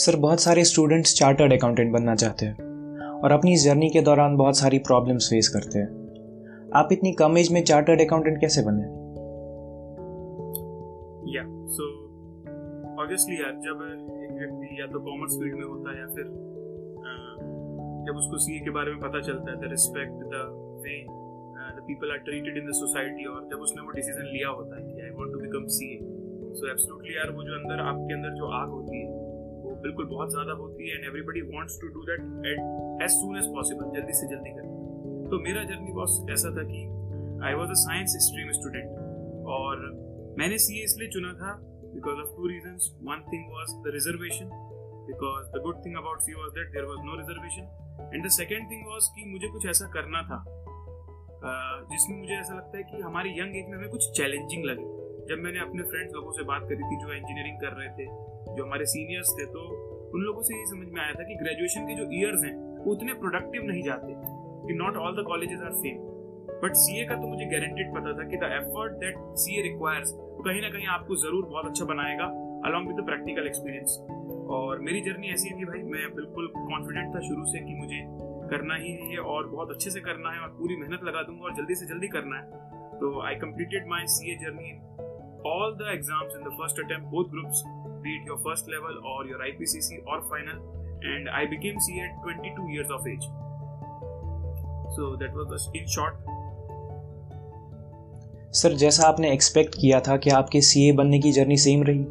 Sir, बहुत सारे students chartered accountant बनना चाहते हैं और अपनी जर्नी के दौरान बहुत सारी प्रॉब्लम्स फेस करते हैं। आप इतनी कम एज में चार्टर्ड अकाउंटेंट कैसे बने? या सो ऑब्वियसली यार, जब एक व्यक्ति या तो कॉमर्स फ़ील्ड में होता है या फिर जब उसको सीए के बारे में पता चलता है the respect the way the people are treated in the society और जब उसने वो डिसीज़न लिया होता है कि I want to become CA so absolutely यार, वो जो अंदर, आपके अंदर जो आग होती है बिल्कुल बहुत ज़्यादा होती है and everybody wants to do that at as soon as possible जल्दी से जल्दी कर तो मेरा जर्नी बहुत ऐसा था कि I was a science stream student और मैंने सीए इसलिए चुना था because of two reason one thing was the reservation because the good thing about C was that there was no reservation and the second thing was कि मुझे कुछ ऐसा करना था जिसमें मुझे ऐसा लगता है कि हमारी यंग एज में हमें कुछ चैलेंजिंग लगे। जब मैंने अपने फ्रेंड्स लोगों से बात करी थी जो इंजीनियरिंग कर रहे थे जो हमारे सीनियर्स थे तो उन लोगों से ये समझ में आया था कि ग्रेजुएशन के जो ईयर्स हैं, वो उतने प्रोडक्टिव नहीं जाते, कि not all the colleges are same but CA का तो मुझे गारंटेड पता था कि the effort that CA requires कहीं ना कहीं आपको ज़रूर बहुत अच्छा बनाएगा along with the practical experience और मेरी जर्नी ऐसी थी भाई, मैं बिल्कुल कॉन्फिडेंट था शुरू से कि मुझे करना ही है ये, और बहुत अच्छे से करना है, और पूरी मेहनत लगा दूँगा, और जल्दी से जल्दी करना है। तो I completed my C A journey all the exams in the first attempt, both groups. Be it your first level or your IPCC or final and I became CA at 22 years of age. So that was in short. Sir जैसा आपने expect किया था कि आपके CA बनने की journey same रही?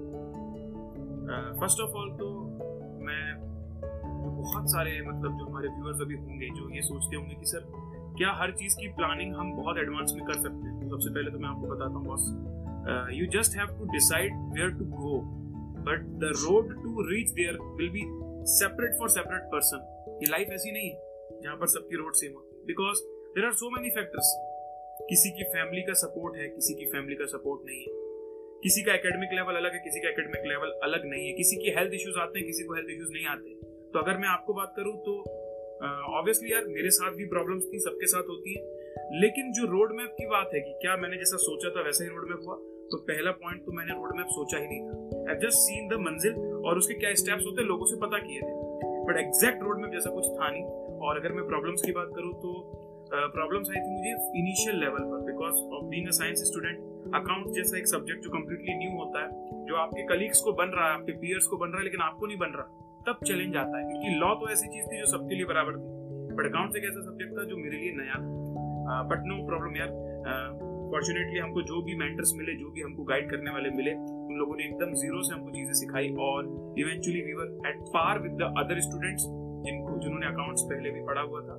First of all तो मैं बहुत सारे मतलब जो हमारे व्यूअर्स अभी होंगे जो ये सोचते होंगे कि सर क्या हर चीज़ की प्लानिंग हम बहुत एडवांस में कर सकते हैं? तो सबसे पहले तो मैं आपको बताता हूँ boss you just have to decide where to go but the road to reach there will be separate for separate person ये लाइफ ऐसी नहीं है जहाँ पर सबकी रोड सेम होती because there are so many factors किसी की फैमिली का सपोर्ट है किसी की फैमिली का सपोर्ट नहीं है। किसी का एकेडमिक लेवल अलग है किसी का एकेडमिक लेवल अलग नहीं है। किसी की हेल्थ इश्यूज़ आते हैं किसी को हेल्थ इश्यूज़ नहीं आते। तो अगर मैं आपको बात करूँ तो ऑब्वियसली uh, यार मेरे साथ भी प्रॉब्लम्स थी सबके साथ होती है। लेकिन जो रोड मैप की बात है कि क्या मैंने जैसा सोचा था वैसा ही रोड मैप हुआ। तो पहला पॉइंट तो मैंने रोड मैप सोचा ही नहीं था। मंजिल और उसके क्या स्टेप्स होते लोगों से पता किए थे। बट एग्जैक्ट रोड में जैसा कुछ था नहीं। और अगर मैं प्रॉब्लम्स की बात करूँ तो प्रॉब्लम्स आई थी मुझे इनिशियल लेवल पर। Because of being a science student account जैसा एक सब्जेक्ट जो कम्प्लीटली न्यू होता है, जो आपके कलीग्स को बन रहा है, आपके पीयर्स को बन रहा है, लेकिन आपको नहीं बन रहा, तब चैलेंज आता है। क्योंकि लॉ तो ऐसी चीज़ थी जो सबके लिए बराबर थी। बट अकाउंट एक ऐसा सब्जेक्ट था जो मेरे लिए नया था। बट नो प्रॉब्लम यार। फॉर्चुनेटली हमको जो भी मेंटर्स मिले, जो भी हमको गाइड करने वाले मिले उन लोगों ने एकदम ज़ीरो से हमको चीज़ें सिखाई और eventually we were at par with the other students जिनको, जिन्होंने अकाउंट्स पहले भी पढ़ा हुआ था।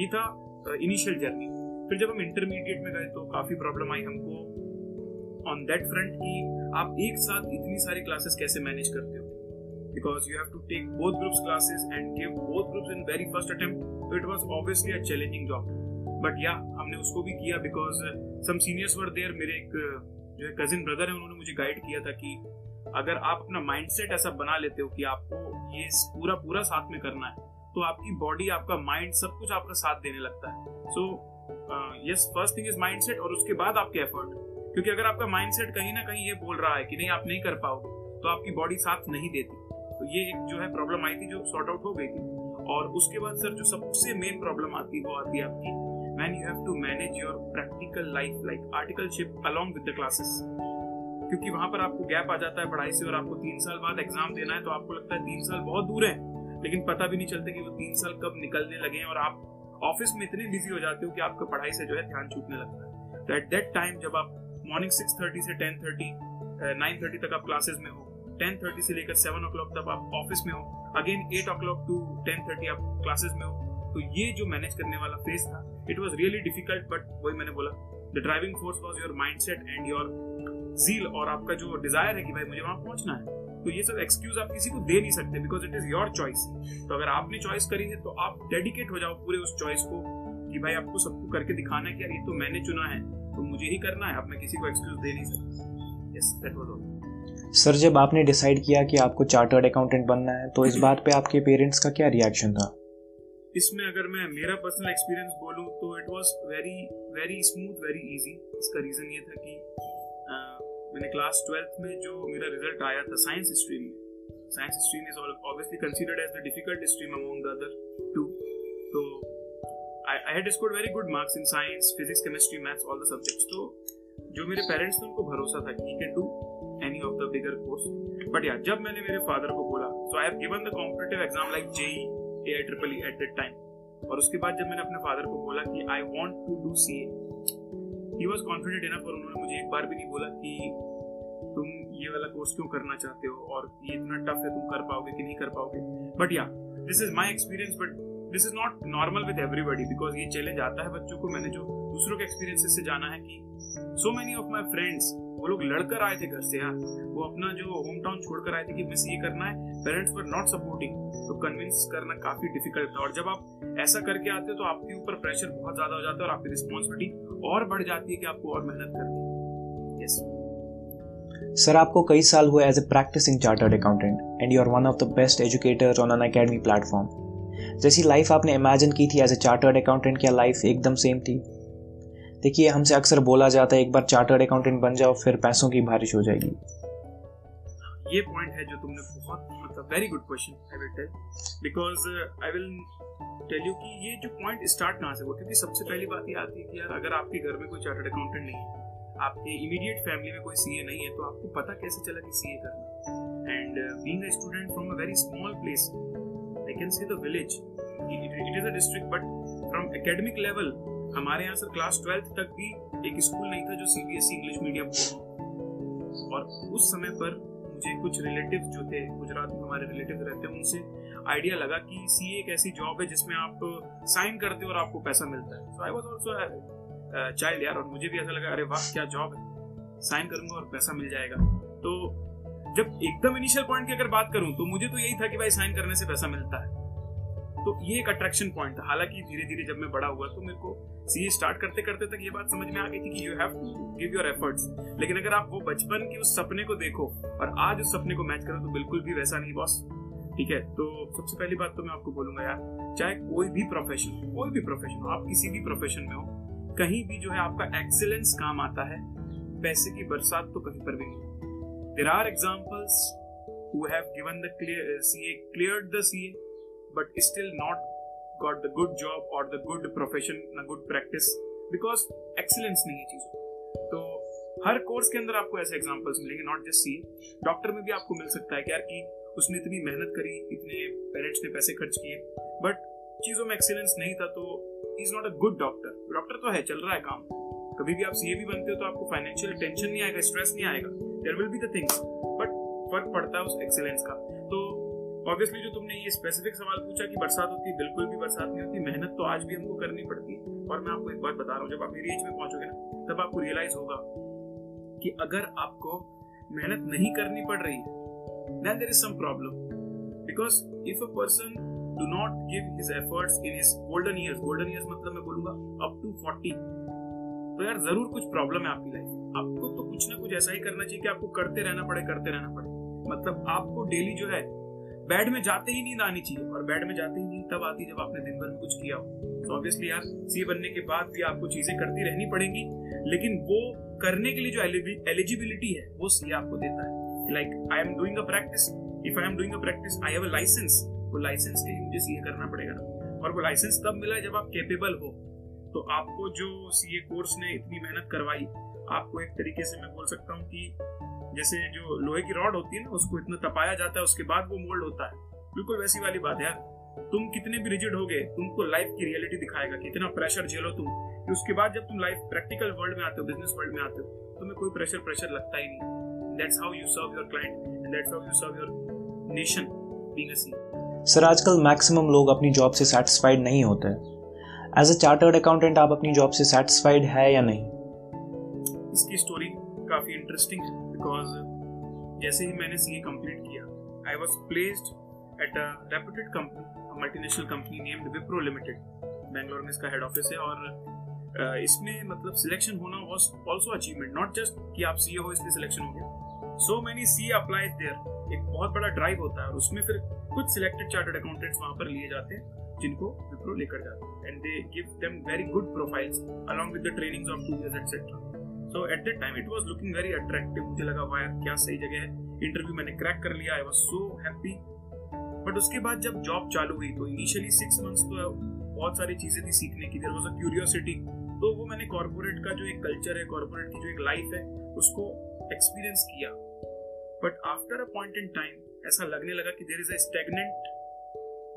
ये था इनिशियल जर्नी फिर जब हम इंटरमीडिएट में गए तो काफ़ी प्रॉब्लम आई हमको ऑन दैट फ्रंट की आप एक साथ इतनी सारी क्लासेस कैसे मैनेज करते हो? Because you have to take both groups classes and give both groups in very first attempt तो it was obviously a challenging job but yeah हमने उसको भी किया because some seniors were there मेरे एक जो है कजिन ब्रदर है, उन्होंने मुझे गाइड किया था कि अगर आप अपना माइंडसेट ऐसा बना लेते हो कि आपको ये पूरा पूरा साथ में करना है तो आपकी बॉडी आपका माइंड सब कुछ आपका साथ देने लगता है। So yes first thing is mindset और उसके बाद आपके एफर्ट क्योंकि अगर आपका माइंडसेट कहीं ना कहीं ये बोल रहा है कि नहीं, आप नहीं कर पाओगे तो आपकी बॉडी साथ नहीं देती। तो ये एक जो है प्रॉब्लम आई थी, जो सॉर्ट आउट हो गई थी। और उसके बाद सर जो सबसे मेन प्रॉब्लम आती है, वो आती है आपकी main you have to manage your practical life like articleship along with the classes क्योंकि वहाँ पर आपको गैप आ जाता है पढ़ाई से और आपको तीन साल बाद एग्ज़ाम देना है तो आपको लगता है तीन साल बहुत दूर है, लेकिन पता भी नहीं चलता कि वो तीन साल कब निकलने लगे और आप ऑफ़िस में इतने बिज़ी हो जाते हो कि आपका पढ़ाई से जो है ध्यान छूटने लगता है। तो एट दैट टाइम जब आप मॉर्निंग सिक्स थर्टी से टेन थर्टी नाइन थर्टी तक आप क्लासेस में हो टेन थर्टी से लेकर सेवन ओ क्लॉक तक आप ऑफ़िस में हो again eight o'clock to ten thirty आप क्लासेस में हो तो ये जो मैनेज करने वाला फ़ेज़ था it was really difficult but वही मैंने बोला the driving force was your mindset and your zeal और आपका जो डिज़ायर है कि भाई मुझे वहाँ पहुँचना है। तो ये सब एक्सक्यूज आप किसी को दे नहीं सकते because it is your choice तो अगर आपने चॉइस करी है तो आप डेडिकेट हो जाओ पूरे उस चॉइस को कि भाई आपको सबको करके दिखाना है कि यार ये तो मैंने चुना है तो मुझे ही करना है, अब मैं किसी को एक्सक्यूज दे नहीं सकता। Yes that was all sir जब आपने डिसाइड किया कि आपको चार्टर्ड अकाउंटेंट बनना है तो इस बात पे आपके पेरेंट्स का क्या रिएक्शन था? इसमें अगर मैं मेरा पर्सनल एक्सपीरियंस बोलूँ तो it was very very smooth very easy इसका रीजन ये था कि आ, मैंने क्लास ट्वेल्थ में जो मेरा रिज़ल्ट आया था साइंस स्ट्रीम में science stream is considered as the difficult stream among the other two. So I, I had scored very good marks in science, physics, chemistry, maths, all the subjects. तो जो मेरे parents थे उनको भरोसा था कि can do any of the bigger course but yeah जब मैंने मेरे फादर को बोला so I have given the competitive exam like JEE A I triple at that time और उसके बाद जब मैंने अपने फादर को बोला कि I want to do C A he was confident enough और उन्होंने मुझे एक बार भी नहीं बोला कि तुम ये वाला कोर्स क्यों करना चाहते हो और ये इतना टफ है, तुम कर पाओगे कि नहीं कर पाओगे? But yeah this is my experience but this is not normal with everybody because ये चैलेंज आता है बच्चों को। मैंने जो दूसरों के एक्सपीरियंसेस से जाना है कि so many of my friends वो लोग लड़कर आए थे घर से यार वो अपना जो होम टाउन छोड़कर आए थे कि मिस ये करना है पेरेंट्स वर नॉट सपोर्टिंग तो कन्विंस करना काफ़ी डिफ़िकल्ट था। और जब आप ऐसा करके आते हो तो आपके ऊपर प्रेशर बहुत ज़्यादा हो जाता है और आपकी रिस्पॉन्सिबिलिटी और बढ़ जाती है कि आपको और मेहनत करनी है। यस. सर आपको कई साल हुए as a practicing chartered accountant and you are one of the best educator on Unacademy platform जैसी लाइफ आपने इमेजिन की थी एज ए चार्टर्ड अकाउंटेंट क्या लाइफ एकदम सेम थी? देखिए, हमसे अक्सर बोला जाता है, एक बार चार्टर्ड अकाउंटेंट बन जाओ, फिर पैसों की बारिश हो जाएगी। ये पॉइंट है जो तुमने बहुत मतलब very good question because I will tell you कि ये जो पॉइंट स्टार्ट कहाँ से हुआ? क्योंकि सबसे पहली बात ये आती है कि यार, अगर आपके घर में कोई चार्टर्ड अकाउंटेंट नहीं है, आपके इमीडिएट फैमिली में कोई सीए नहीं है तो आपको पता कैसे चला कि सीए करना and being a student from a very small place I can say the village it is a district but from academic level हमारे यहाँ सर क्लास ट्वेल्थ तक भी एक स्कूल नहीं था जो सीबीएसई इंग्लिश मीडियम और उस समय पर मुझे कुछ रिलेटिव जो थे, गुजरात में हमारे रिलेटिव रहते हैं, उनसे आइडिया लगा कि सीए एक ऐसी जॉब है जिसमें आप साइन करते हो और आपको पैसा मिलता है। So I was also child यार, और मुझे भी ऐसा लगा, अरे वाह, क्या जॉब है। साइन करूँगा और पैसा मिल जाएगा। तो जब एकदम इनिशियल पॉइंट की अगर बात करूँ तो मुझे तो यही था कि भाई साइन करने से पैसा मिलता है। तो ये एक अट्रैक्शन पॉइंट था। हालाँकि धीरे धीरे जब मैं बड़ा हुआ तो मेरे को सी स्टार्ट करते करते तक ये बात समझ में आ गई थी कि you have to give your efforts लेकिन अगर आप वो बचपन के उस सपने को देखो और आज उस सपने को मैच करो तो बिल्कुल भी वैसा नहीं बॉस ठीक है? तो सबसे पहली बात तो मैं आपको बोलूँगा यार, चाहे कोई भी प्रोफेशन कोई भी प्रोफेशन हो, आप किसी भी प्रोफेशन में हो, कहीं भी जो है आपका एक्सीलेंस काम आता है, पैसे की बरसात तो कहीं पर भी नहीं। There are examples who have given the clear CA cleared the CA but still not got the good job और द गुड प्रोफेशन न गुड प्रैक्टिस बिकॉज़ एक्सीलेंस नहीं है चीज़ों तो हर कोर्स के अंदर आपको ऐसे एग्जाम्पल्स मिलेंगे नॉट जस्ट सी डॉक्टर में भी आपको मिल सकता है कि यार कि उसने इतनी मेहनत करी, इतने पेरेंट्स ने पैसे खर्च किए बट चीज़ों में एक्सीलेंस नहीं था तो is not a good doctor doctor तो है, चल रहा है काम। कभी भी आप सीए भी बनते हो तो आपको फाइनेंशियल टेंशन नहीं आएगा स्ट्रेस नहीं आएगा। There will be the things but फ़र्क पड़ता है उस एक्सीलेंस का। ऑब्वियसली जो तुमने ये स्पेसिफिक सवाल पूछा कि बरसात होती है, बिल्कुल भी बरसात नहीं होती, मेहनत तो आज भी हमको करनी पड़ती है। और मैं आपको एक बात बता रहा हूँ, जब आप मेरी एज में पहुंचोगे ना, तब आपको रियलाइज़ होगा कि अगर आपको मेहनत नहीं करनी पड़ रही है then there is some problem. Because if a person do not give his efforts in his golden years golden years मतलब मैं बोलूँगा up to 40 तो यार ज़रूर कुछ प्रॉब्लम है आपकी लाइफ आपको तो कुछ ना कुछ ऐसा ही करना चाहिए कि आपको करते रहना पड़े, करते रहना पड़े। मतलब आपको डेली जो है बेड में जाते ही नींद आनी चाहिए और बेड में जाते ही नींद तब आती जब आपने दिन भर में कुछ किया हो। तो ऑब्वियसली यार सी बनने के बाद भी आपको चीज़ें करती रहनी पड़ेंगी, लेकिन वो करने के लिए जो एलिजिबिलिटी है, वो सी आपको देता है। Like I am doing a practice if I am doing a practice I have a license वो लाइसेंस के लिए मुझे सीए करना पड़ेगा। और वो लाइसेंस तब मिला जब आप केपेबल हो। तो आपको जो सीए कोर्स ने इतनी मेहनत करवाई, आपको एक तरीके से मैं बोल सकता हूँ कि जैसे जो लोहे की रॉड होती है ना उसको इतना तपाया जाता है उसके बाद वो मोल्ड होता है। बिल्कुल वैसी वाली बात है यार। तुम कितने भी रिजिड हो गए तुमको लाइफ की रियलिटी दिखाएगा कितना प्रेशर झेलो तुम। कि उसके बाद जब तुम लाइफ प्रैक्टिकल वर्ल्ड में आते हो बिज़नेस वर्ल्ड में आते हो तुम्हें कोई प्रेशर प्रेशर लगता ही नहीं। That's how you serve your client and that's how you serve your nation being a C sir आजकल मैक्सिमम लोग अपनी जॉब से सेटिस्फाइड नहीं होते एज अ चार्टर्ड अकाउंटेंट आप अपनी जॉब से सेटिस्फाइड है या नहीं? इसकी स्टोरी इंटरेस्टिंग है बिकॉज़ जैसे ही मैंने सीए कंप्लीट किया I was placed at a reputed company multinational company named Wipro limited Bangalore में इसका हेड ऑफ़िस है और इसमें मतलब सिलेक्शन होना was also achievement not just कि आप सीए हो इसलिए सिलेक्शन हो गया। So many see applies there एक बहुत बड़ा ड्राइव होता है और उसमें फिर कुछ सिलेक्टेड चार्टर्ड अकाउंटेंट्स वहाँ पर लिए जाते हैं, जिनको विप्रो लेकर जाते हैं। And they give them very good profiles along with the trainings of two years etcetera so at that time it was looking very attractive मुझे लगा, वाह क्या सही जगह है. इंटरव्यू मैंने क्रैक कर लिया I was so happy but उसके बाद जब जॉब चालू हुई तो इनिशियली सिक्स मंथ्स तो बहुत सारी चीज़ें थी सीखने की. देर वॉज़ अ क्यूरियोसिटी तो वो मैंने कॉर्पोरेट का जो एक कल्चर है कॉर्पोरेट की जो एक लाइफ है, उसको एक्सपीरियंस किया. But after a point in time ऐसा लगने लगा कि there is a stagnant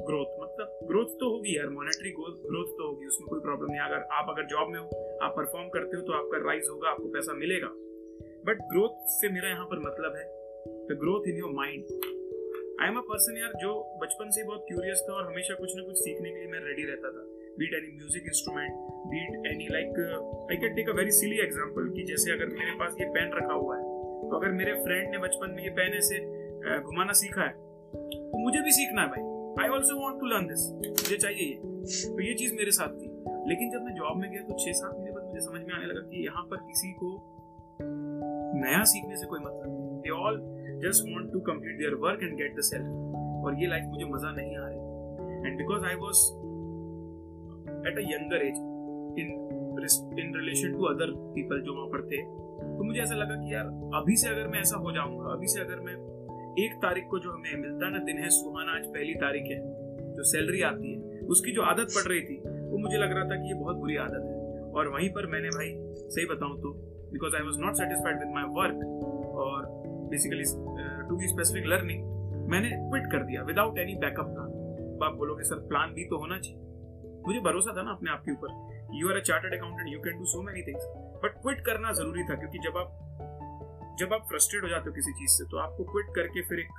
growth मतलब ग्रोथ तो होगी यार मॉनेटरी ग्रोथ तो होगी, उसमें कोई प्रॉब्लम नहीं। अगर आप अगर जॉब में हो, आप परफॉर्म करते हो तो आपका राइज होगा, आपको पैसा मिलेगा। बट ग्रोथ से मेरा यहाँ पर मतलब है the growth in your mind I am a person यार जो बचपन से बहुत क्यूरियस था और हमेशा कुछ ना कुछ सीखने के लिए मैं रेडी रहता था। Beat any music instrument beat any like I can take a very silly example कि जैसे अगर मेरे पास ये पेन रखा हुआ है तो अगर मेरे फ्रेंड ने बचपन में ये पेन ऐसे घुमाना सीखा है तो मुझे भी सीखना है भाई। I also want to learn this मुझे चाहिए ये। तो ये चीज़ मेरे साथ थी। लेकिन जब मैं जॉब में गया तो छह सात महीने बाद मुझे समझ में आने लगा कि यहाँ पर किसी को नया सीखने से कोई मतलब नहीं they all just want to complete their work and get the self और ये लाइफ मुझे मज़ा नहीं आ रही and because I was at a younger age in in relation to other people जो वहाँ पर थे तो मुझे ऐसा लगा कि यार, अभी से अगर मैं ऐसा हो जाऊँगा, अभी से अगर मैं एक तारीख को जो हमें मिलता ना दिन है, सुहाना, आज पहली तारीख है, जो सैलरी आती है, उसकी जो आदत पड़ रही थी, वो मुझे लग रहा था कि ये बहुत बुरी आदत है। और वहीं पर मैंने, भाई, सही बताऊँ तो because I was not satisfied with my work और basically to be specific learning मैंने क्विट कर दिया विदाउट एनी बैकअप प्लान आप बोलोगे, सर प्लान भी तो होना चाहिए। मुझे भरोसा था ना अपने आप के ऊपर you are a chartered accountant you can do so many things but quit करना ज़रूरी था, क्योंकि जब आप जब आप फ्रस्ट्रेट हो जाते हो किसी चीज़ से तो आपको क्विट करके फिर एक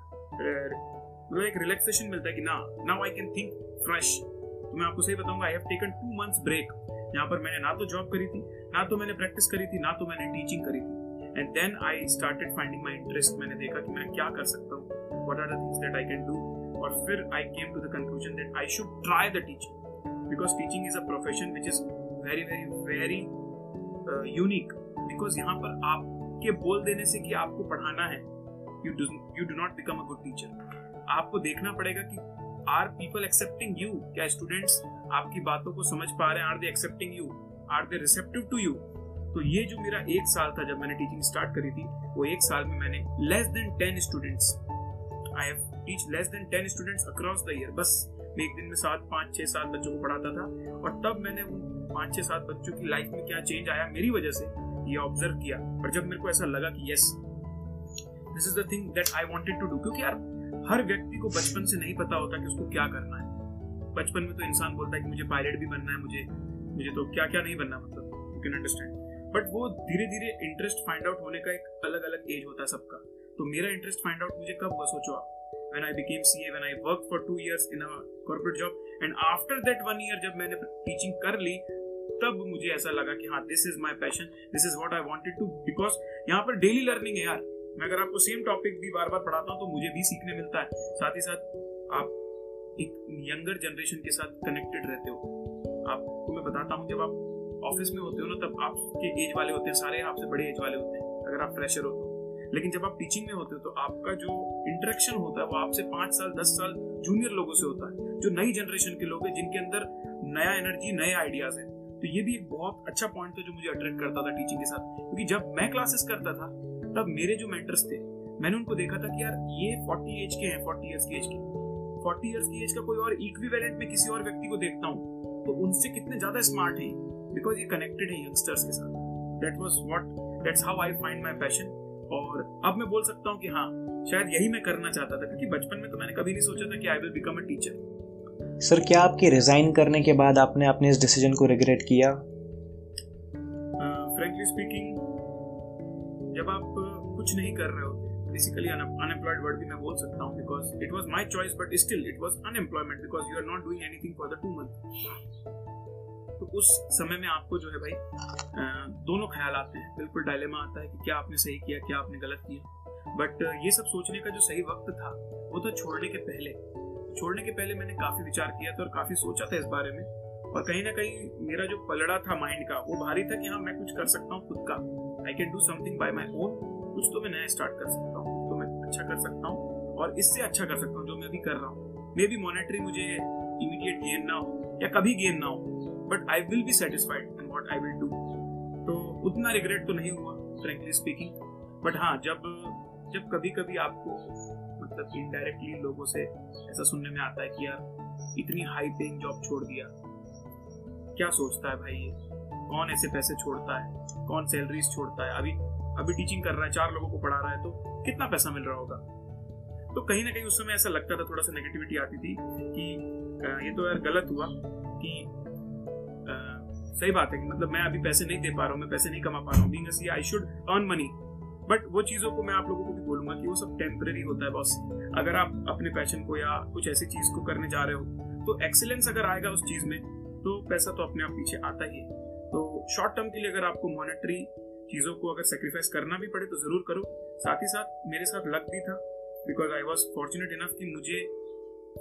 मतलब एक रिलैक्सेशन मिलता है कि ना now I can think fresh तो मैं आपको सही बताऊँगा I have taken two months break यहाँ पर मैंने ना तो जॉब करी थी, ना तो मैंने प्रैक्टिस करी थी, ना तो मैंने टीचिंग करी थी. And then I started finding my interest मैंने देखा कि मैं क्या कर सकता हूँ what are the things that I can do और फिर I came to the conclusion that I should try the teaching because teaching is a profession which is very very very unique because यहाँ पर आप के बोल देने से कि आपको पढ़ाना है you do you do not become a good teacher आपको देखना पड़ेगा कि आर पीपल एक्सेप्टिंग यू क्या स्टूडेंट्स आपकी बातों को समझ पा रहे हैं? Are they accepting you are they receptive to you तो ये जो मेरा एक साल था जब मैंने टीचिंग स्टार्ट करी थी, वो एक साल में मैंने less than ten students I have teach less than ten students across the year बस एक दिन में सात, पाँच, छह, सात बच्चों को पढ़ाता था और तब मैंने उन पाँच, छह, सात बच्चों की लाइफ में क्या चेंज आया? मेरी वजह से ये ऑब्ज़र्व किया। और जब मेरे को ऐसा लगा कि yes this is the thing that I wanted to do क्योंकि यार हर व्यक्ति को बचपन से नहीं पता होता कि उसको क्या करना है। बचपन में तो इंसान बोलता है कि मुझे पायलट भी बनना है मुझे मुझे तो क्या क्या नहीं बनना मतलब यू कैन अंडरस्टैंड बट वो धीरे धीरे इंटरेस्ट फाइंड आउट होने का एक अलग अलग एज होता है सबका। तो मेरा इंटरेस्ट फाइंड आउट मुझे कब हुआ सोचो आप। When I became CA, when I worked for two years in a corporate job, and after that one year जब मैंने टीचिंग कर ली तब मुझे ऐसा लगा कि हाँ this is my passion this is what I wanted to because यहाँ पर डेली लर्निंग है यार। मैं अगर आपको सेम टॉपिक भी बार बार पढ़ाता हूँ तो मुझे भी सीखने मिलता है। साथ ही साथ आप एक यंगर जनरेशन के साथ कनेक्टेड रहते हो। आपको मैं बताता हूँ, जब आप ऑफ़िस में होते हो ना, तब आपके एज वाले होते हैं, सारे आपसे बड़े एज वाले होते हैं, अगर आप फ्रेशर हो तो। लेकिन जब आप टीचिंग में होते हो तो आपका जो इंटरेक्शन होता है, वो आपसे पाँच साल, दस साल जूनियर लोगों से होता है, जो नई जनरेशन के लोग हैं, जिनके अंदर नया एनर्जी नए आइडियाज़ है। तो ये भी एक बहुत अच्छा पॉइंट था जो मुझे अट्रैक्ट करता था टीचिंग के साथ। क्योंकि जब मैं क्लासेस करता था, तब मेरे जो मेंटर्स थे, मैंने उनको देखा था कि यार, ये फोर्टी एज के हैं फोर्टी ईयर्स की एज के। फोर्टी ईयर्स की एज का कोई और इक्विवेलेंट में किसी और व्यक्ति को देखता हूँ तो उनसे कितने ज़्यादा स्मार्ट है बिकॉज़ ये कनेक्टेड है यंगस्टर्स के साथ। That was what that's how I find my passion और अब मैं बोल सकता हूँ कि हाँ शायद यही मैं करना चाहता था, क्योंकि बचपन में तो मैंने कभी नहीं सोचा था कि I will become a teacher sir क्या आपके रिजाइन करने के बाद आपने अपने इस डिसीज़न को रिग्रेट किया? फ्रेंकली uh, स्पीकिंग जब आप कुछ नहीं कर रहे होते बेसिकली अनएम्प्लॉयड वर्ड भी मैं बोल सकता हूँ because it was my choice but still it was unemployment because you are not doing anything for the two month तो उस समय में आपको जो है भाई दोनों ख्याल आते हैं। बिल्कुल डायलेमा आता है कि क्या आपने सही किया क्या आपने गलत किया। बट ये सब सोचने का जो सही वक्त था वो था छोड़ने के पहले छोड़ने के पहले मैंने काफ़ी विचार किया था और काफ़ी सोचा था इस बारे में। और कहीं ना कहीं मेरा जो पलड़ा था माइंड का, वो भारी था कि हाँ मैं कुछ कर सकता हूँ खुद का। I can do something by my own कुछ तो मैं नया स्टार्ट कर सकता हूँ तो मैं अच्छा कर सकता हूँ और इससे अच्छा कर सकता हूँ जो मैं अभी कर रहा हूँ। मे बी मॉनेटरी मुझे इमीडिएट गेन ना हो या कभी गेन ना हो but I will be satisfied in what I will do तो उतना रिग्रेट तो नहीं हुआ फ्रेंकली स्पीकिंग बट हाँ जब जब कभी कभी आपको मतलब इनडायरेक्टली लोगों से ऐसा सुनने में आता है कि यार इतनी हाई पेइंग जॉब छोड़ दिया। क्या सोचता है भाई ये? कौन ऐसे पैसे छोड़ता है? कौन सैलरीज छोड़ता है? अभी अभी टीचिंग कर रहा है चार लोगों को पढ़ा रहा है तो कितना पैसा मिल रहा होगा? तो कहीं ना कहीं उस समय ऐसा लगता था थोड़ा सा नेगेटिविटी आती थी कि ये तो यार गलत हुआ कि आ, सही बात है कि मतलब मैं अभी पैसे नहीं दे पा रहा हूँ मैं पैसे नहीं कमा पा रहा हूँ being see I should earn money but वो चीज़ों को मैं आप लोगों को भी बोलूँगा कि वो सब टेम्पररी होता है बॉस अगर आप अपने पैशन को या कुछ ऐसी चीज़ को करने जा रहे हो तो एक्सीलेंस अगर आएगा उस चीज़ में तो पैसा तो अपने आप पीछे आता ही है. तो शॉर्ट टर्म के लिए अगर आपको मॉनेटरी चीज़ों को अगर सेक्रीफाइस करना भी पड़े तो ज़रूर करो. साथ ही साथ मेरे साथ लक भी था because I was fortunate enough कि मुझे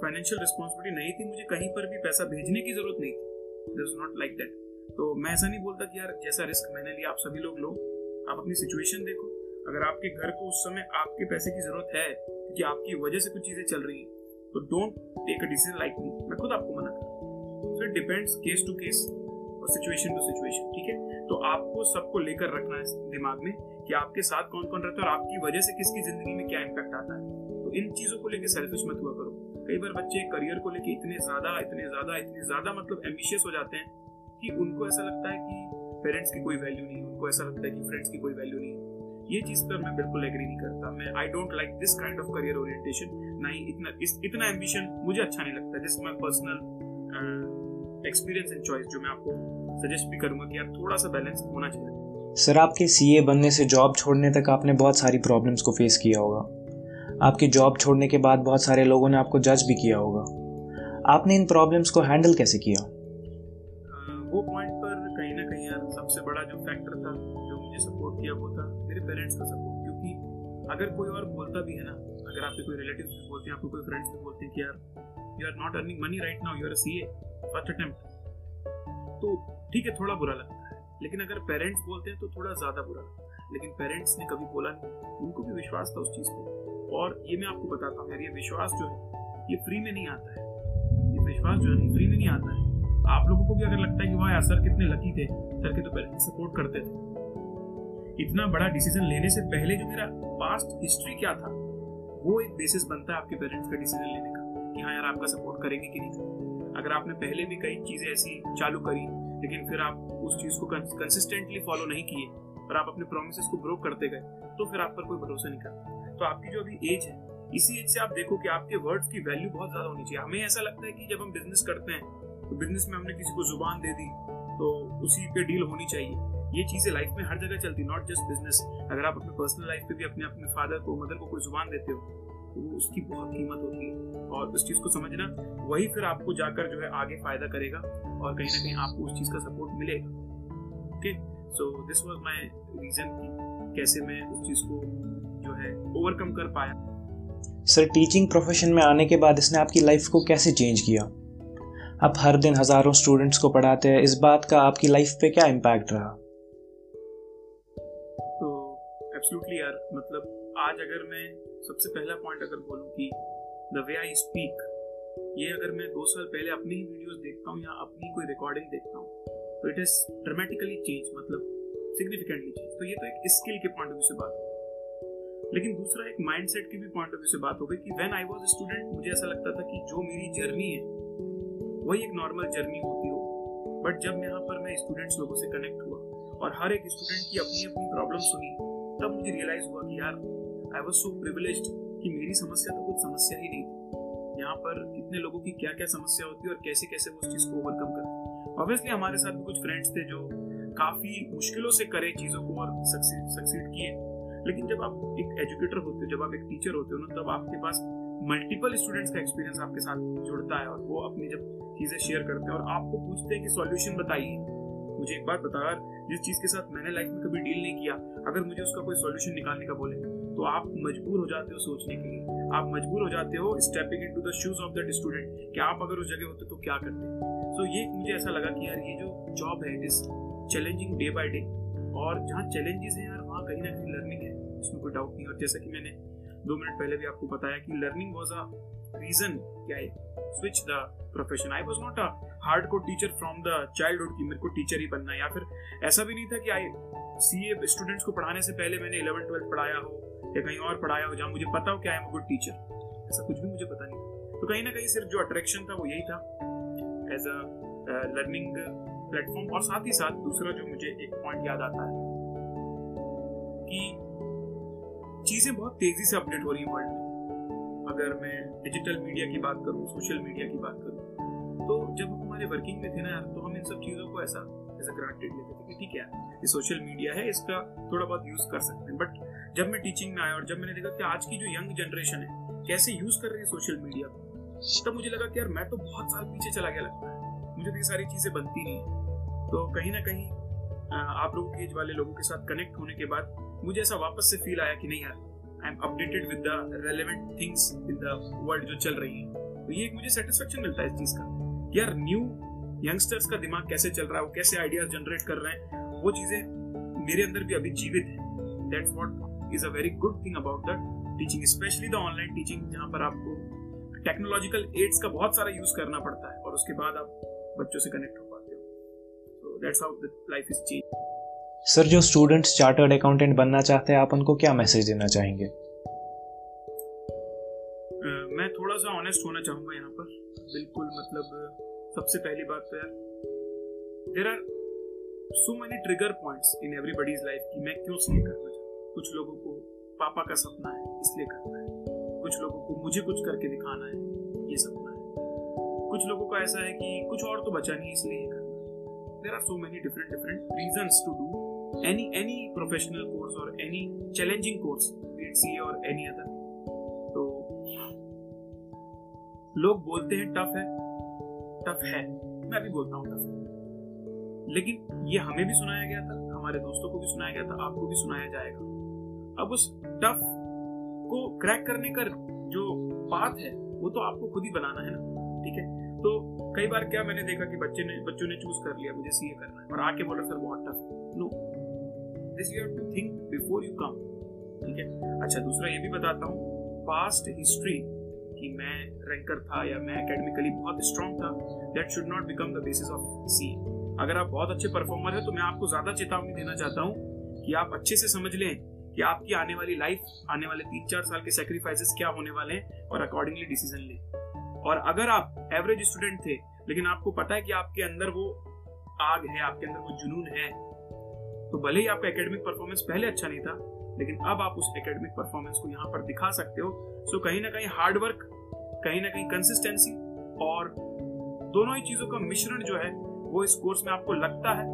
फाइनेंशियल रिस्पॉन्सिबिलिटी नहीं थी, मुझे कहीं पर भी पैसा भेजने की ज़रूरत नहीं थी. इज़ नॉट लाइक दैट तो मैं ऐसा नहीं बोलता कि यार, जैसा रिस्क मैंने लिया, आप सभी लोग लो. आप अपनी सिचुएशन देखो. अगर आपके घर को उस समय आपके पैसे की ज़रूरत है, क्योंकि आपकी वजह से कुछ चीज़ें चल रही हैं तो don't take a decision like me मैं खुद आपको मना कर so it depends case to case और सिचुएशन टू सिचुएशन ठीक है? तो आपको सबको लेकर रखना है दिमाग में कि आपके साथ कौन कौन रहता है और आपकी वजह से किसकी ज़िंदगी में क्या इम्पैक्ट आता है। तो इन चीज़ों को लेकर सेल्फिश मत हुआ करो। कई बार बच्चे करियर को लेकर इतने ज़्यादा इतने ज़्यादा इतने ज़्यादा मतलब एम्बिशियस हो जाते हैं कि उनको ऐसा लगता है कि पेरेंट्स की कोई वैल्यू नहीं, उनको ऐसा लगता है कि फ्रेंड्स की कोई वैल्यू नहीं। ये चीज़ पर मैं बिल्कुल एग्री नहीं करता। मैं I don't like this kind of career orientation ना ही इतना इस इतना एम्बिशन मुझे अच्छा नहीं लगता। This my personal experience and choice जो मैं आपको सजेस्ट भी करूँगा कि यार थोड़ा सा बैलेंस होना चाहिए। सर आपके सीए बनने से जॉब छोड़ने तक आपने बहुत सारी प्रॉब्लम्स को फेस किया होगा। आपकी जॉब छोड़ने के बाद बहुत सारे लोगों ने आपको जज भी किया होगा। आपने इन प्रॉब्लम्स को हैंडल कैसे किया? वो पॉइंट पर कहीं ना कहीं यार सबसे बड़ा जो फैक्टर था जो मुझे सपोर्ट किया वो था। पेरेंट्स का सपोर्ट क्योंकि अगर कोई और बोलता भी है ना, अगर आपके कोई रिलेटिव्स भी बोलते हैं, आपको कोई फ्रेंड्स भी बोलते हैं कि यार you are not earning money right now you are CA first attempt तो ठीक है, थोड़ा बुरा लगता है, लेकिन अगर पेरेंट्स बोलते हैं तो थोड़ा ज़्यादा बुरा लगता है। लेकिन पेरेंट्स ने कभी बोला नहीं, उनको भी विश्वास था उस चीज़ पर और ये मैं आपको बताता हूँ यार, ये विश्वास जो है, ये फ्री में नहीं आता है। ये विश्वास जो है फ्री में नहीं आता है। आप लोगों को भी अगर लगता है कि, वाह यार सर कितने लकी थे सर के तो पेरेंट्स सपोर्ट करते थे। इतना बड़ा डिसीज़न लेने से पहले जो मेरा पास्ट हिस्ट्री क्या था, वो एक बेसिस बनता है आपके पेरेंट्स का डिसीज़न लेने का कि हाँ यार, आपका सपोर्ट करेंगे कि नहीं? करेंगे अगर आपने पहले भी कई चीज़ें ऐसी चालू करी, लेकिन फिर आप उस चीज़ को कंसिस्टेंटली फॉलो नहीं किए और आप अपने प्रोमिस को ब्रोक करते गए तो फिर आप पर कोई भरोसा नहीं करता। तो आपकी जो अभी एज है, इसी एज से आप देखो कि आपके वर्ड्स की वैल्यू बहुत ज़्यादा होनी चाहिए। हमें ऐसा लगता है कि जब हम बिज़नेस करते हैं तो बिज़नेस में हमने किसी को ज़ुबान दे दी तो उसी पे डील होनी चाहिए। ये चीज़ें लाइफ में हर जगह चलती नॉट जस्ट बिज़नेस अगर आप अपने पर्सनल लाइफ पे भी अपने अपने फादर को मदर को कोई ज़ुबान देते हो तो वो उसकी बहुत कीमत होती है। और उस चीज़ को समझना, वही फिर आपको जाकर जो है आगे फ़ायदा करेगा और कहीं ना कहीं आपको उस चीज़ का सपोर्ट मिलेगा। Okay so this was my reason कि कैसे मैं उस चीज़ को जो है ओवरकम कर पाया। सर टीचिंग प्रोफेशन में आने के बाद इसने आपकी लाइफ को कैसे चेंज किया? आप हर दिन हज़ारों स्टूडेंट्स को पढ़ाते हैं, इस बात का आपकी लाइफ पे क्या इम्पैक्ट रहा? एब्सोल्युटली यार. मतलब आज अगर मैं सबसे पहला पॉइंट अगर बोलूँ कि द वे आई स्पीक ये अगर मैं दो साल पहले अपनी ही वीडियोस देखता हूँ या अपनी कोई रिकॉर्डिंग देखता हूँ तो इट इज़ ड्रामेटिकली चेंज मतलब सिग्निफिकेंटली चेंज तो ये तो एक स्किल के पॉइंट ऑफ़ व्यू से बात हो लेकिन दूसरा एक माइंडसेट की भी पॉइंट ऑफ़ व्यू से बात हो गई कि व्हेन आई वाज स्टूडेंट मुझे ऐसा लगता था कि जो मेरी जर्नी है, वही एक नॉर्मल जर्नी होती हो। बट जब यहाँ पर मैं स्टूडेंट्स लोगों से कनेक्ट हुआ और हर एक स्टूडेंट की अपनी अपनी प्रॉब्लम सुनी तब मुझे रियलाइज़ हुआ कि यार आई वॉज़ सो प्रिविलेज कि मेरी समस्या तो कुछ समस्या ही नहीं थी। यहाँ पर कितने लोगों की क्या क्या समस्या होती है और कैसे कैसे वो उस चीज़ को ओवरकम करते ऑब्वियसली हमारे साथ भी कुछ फ्रेंड्स थे जो काफ़ी मुश्किलों से करे चीज़ों को और सक्सीड किए। लेकिन जब आप एक एजुकेटर होते हो, जब आप एक टीचर होते हो ना, तब आपके पास मल्टीपल स्टूडेंट्स का एक्सपीरियंस आपके साथ जुड़ता है और वो अपनी जब चीज़ें शेयर करते हैं और आपको पूछते हैं कि सॉल्यूशन बताइए। मुझे एक बात बता यार जिस चीज़ के साथ मैंने लाइफ में कभी डील नहीं किया अगर मुझे उसका कोई सॉल्यूशन निकालने का बोले तो आप मजबूर हो जाते हो सोचने के लिए। आप मजबूर हो जाते हो stepping into the shoes of that student कि आप अगर उस जगह होते तो क्या करते। सो so, ये मुझे ऐसा लगा कि यार ये जो जॉब है it is challenging day by day और जहाँ चैलेंजेस हैं यार वहाँ कहीं ना कहीं लर्निंग है उसमें कोई डाउट नहीं। और जैसा कि मैंने दो मिनट पहले भी आपको बताया कि लर्निंग वॉज़ अ रीजन क्या है switch the profession I was not a hardcore teacher from the childhood की मेरे को टीचर ही बनना है। या फिर ऐसा भी नहीं था कि आई सी ए स्टूडेंट्स को पढ़ाने से पहले मैंने इलेवन ट्वेल्थ पढ़ाया हो या कहीं और पढ़ाया हो जहाँ मुझे पता हो कि आई एम गुड टीचर ऐसा कुछ भी मुझे पता नहीं तो कहीं ना कहीं सिर्फ़ जो अट्रैक्शन था वो यही था। एज अ लर्निंग प्लेटफॉर्म और साथ ही साथ दूसरा जो मुझे एक पॉइंट याद आता है कि चीज़ें बहुत तेज़ी से अपडेट हो रही है वर्ल्ड में। अगर मैं डिजिटल मीडिया की बात करूँ सोशल मीडिया की बात करूँ तो जब हम हमारे वर्किंग में थे ना यार तो हम इन सब चीज़ों को ऐसा ऐसा ग्रांटेड लेते थे कि ठीक है ये सोशल मीडिया है, इसका थोड़ा बहुत यूज़ कर सकते हैं। बट जब मैं टीचिंग में आया और जब मैंने देखा कि आज की जो यंग जनरेशन है, कैसे यूज़ कर रही है सोशल मीडिया को, तब मुझे लगा कि यार, मैं तो बहुत साल पीछे चला गया लगता है। मुझे तो ये सारी चीज़ें बनती नहीं तो कहीं ना कहीं आप लोगों के एज वाले लोगों के साथ कनेक्ट होने के बाद मुझे ऐसा वापस से फील आया कि नहीं यार I am updated with the relevant things in the world जो चल रही है। तो ये एक मुझे सेटिस्फेक्शन मिलता है इस चीज़ का। यार न्यू यंगस्टर्स का दिमाग कैसे चल रहा है, वो कैसे आइडियाज़ जनरेट कर रहे हैं, वो चीज़ें मेरे अंदर भी अभी जीवित है। That's what is a very good thing about the teaching specially the online teaching जहाँ पर आपको टेक्नोलॉजिकल एड्स का बहुत सारा यूज़ करना पड़ता है, और उसके बाद आप बच्चों से कनेक्ट हो पाते हो। So that's how the life is change sir जो स्टूडेंट्स चार्टर्ड अकाउंटेंट बनना चाहते हैं, आप उनको क्या मैसेज देना चाहेंगे? मैं थोड़ा सा ऑनेस्ट होना चाहूँगा यहाँ पर। बिल्कुल मतलब सबसे पहली बात तो यार there are so many trigger points in everybody's life कि मैं क्यों सीए करना चाहता कुछ लोगों को पापा का सपना है, इसलिए करना है। कुछ लोगों को मुझे कुछ करके दिखाना है, ये सपना है। कुछ लोगों का ऐसा है कि कुछ और तो बचा नहीं, इसलिए करना है। There are so many different different reason to do any any professional course or any challenging course, be it CA or any other. तो लोग बोलते हैं, टफ है टफ है। मैं भी बोलता हूँ, टफ लेकिन ये हमें भी सुनाया गया था, हमारे दोस्तों को भी सुनाया गया था, आपको भी सुनाया जाएगा। अब उस टफ को क्रैक करने का जो बात है, वो तो आपको खुद ही बनाना है ना, ठीक है? तो कई बार क्या मैंने देखा कि बच्चे ने, बच्चों ने चूज़ कर लिया, मुझे सीए करना है, और आके बोला, सर, बहुत tough no this you have to think before you come ठीक है अच्छा दूसरा ये भी बताता हूँ। पास्ट हिस्ट्री कि मैं रैंकर था या मैं एकेडमिकली बहुत स्ट्रांग था that should not become the basis of see अगर आप बहुत अच्छे परफॉर्मर है तो मैं आपको ज़्यादा चेतावनी देना चाहता हूँ कि आप अच्छे से समझ लें कि आपकी आने वाली लाइफ आने वाले तीन चार साल के सेक्रीफाइसेस क्या होने वाले हैं और अकॉर्डिंगली डिसीज़न लें। और अगर आप एवरेज स्टूडेंट थे, लेकिन आपको पता है कि आपके अंदर वो आग है, आपके अंदर वो जुनून है तो भले ही आपका एकेडमिक परफॉर्मेंस पहले अच्छा नहीं था लेकिन अब आप उस एकेडमिक परफॉर्मेंस को यहाँ पर दिखा सकते हो। सो कहीं ना कहीं हार्डवर्क कहीं ना कहीं कंसिस्टेंसी और दोनों ही चीज़ों का मिश्रण जो है वो इस कोर्स में आपको लगता है।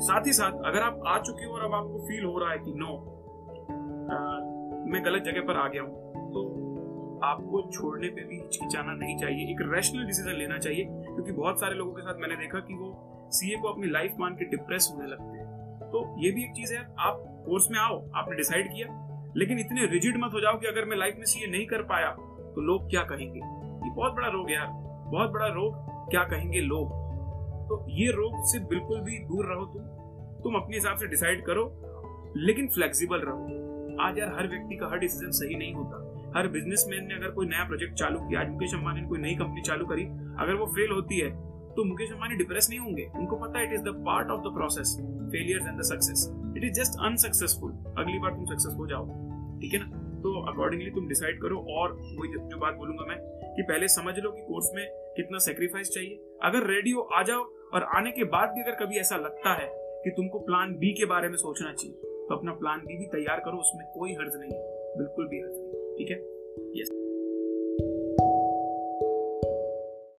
साथ ही साथ अगर आप आ चुके हो और अब आपको फील हो रहा है कि नो आ, मैं गलत जगह पर आ गया हूँ तो आपको छोड़ने पे भी हिचकिचाना नहीं चाहिए। एक रैशनल डिसीज़न लेना चाहिए क्योंकि बहुत सारे लोगों के साथ मैंने देखा कि वो सीए को अपनी लाइफ मान के डिप्रेस होने लगते तो ये भी एक चीज़ है, आप कोर्स में आओ, आपने डिसाइड किया। लेकिन इतने रिजिड मत हो जाओ कि अगर मैं लाइफ में सीए नहीं कर पाया तो लोग क्या कहेंगे? ये बहुत बड़ा रोग यार, बहुत बड़ा रोग, क्या कहेंगे लोग? तो ये रोग से बिल्कुल भी दूर रहो तुम तुम अपने हिसाब से डिसाइड करो, लेकिन फ्लेक्सिबल रहो। आज यार हर व्यक्ति का, हर डिसीज़न सही नहीं होता। हर बिजनेसमैन ने अगर कोई नया प्रोजेक्ट चालू किया मुकेश अंबानी ने कोई नई कंपनी चालू करी, अगर वो फेल होती है तो मुकेश अंबानी डिप्रेस नहीं होंगे। उनको पता it is the part of the process failure and the success it is just unsuccessful अगली बार तुम सक्सेस हो जाओ। ठीक है ना? तो अकॉर्डिंगली तुम डिसाइड करो और वही जो बात बोलूँगा मैं, कि पहले समझ लो कि कोर्स में कितना सेक्रीफाइस चाहिए। अगर रेडी हो, आ जाओ। और आने के बाद भी अगर कभी ऐसा लगता है कि तुमको प्लान बी के बारे में सोचना चाहिए तो अपना प्लान बी भी तैयार करो, उसमें कोई हर्ज नहीं है। बिल्कुल भी हर्ज नहीं ठीक है? यस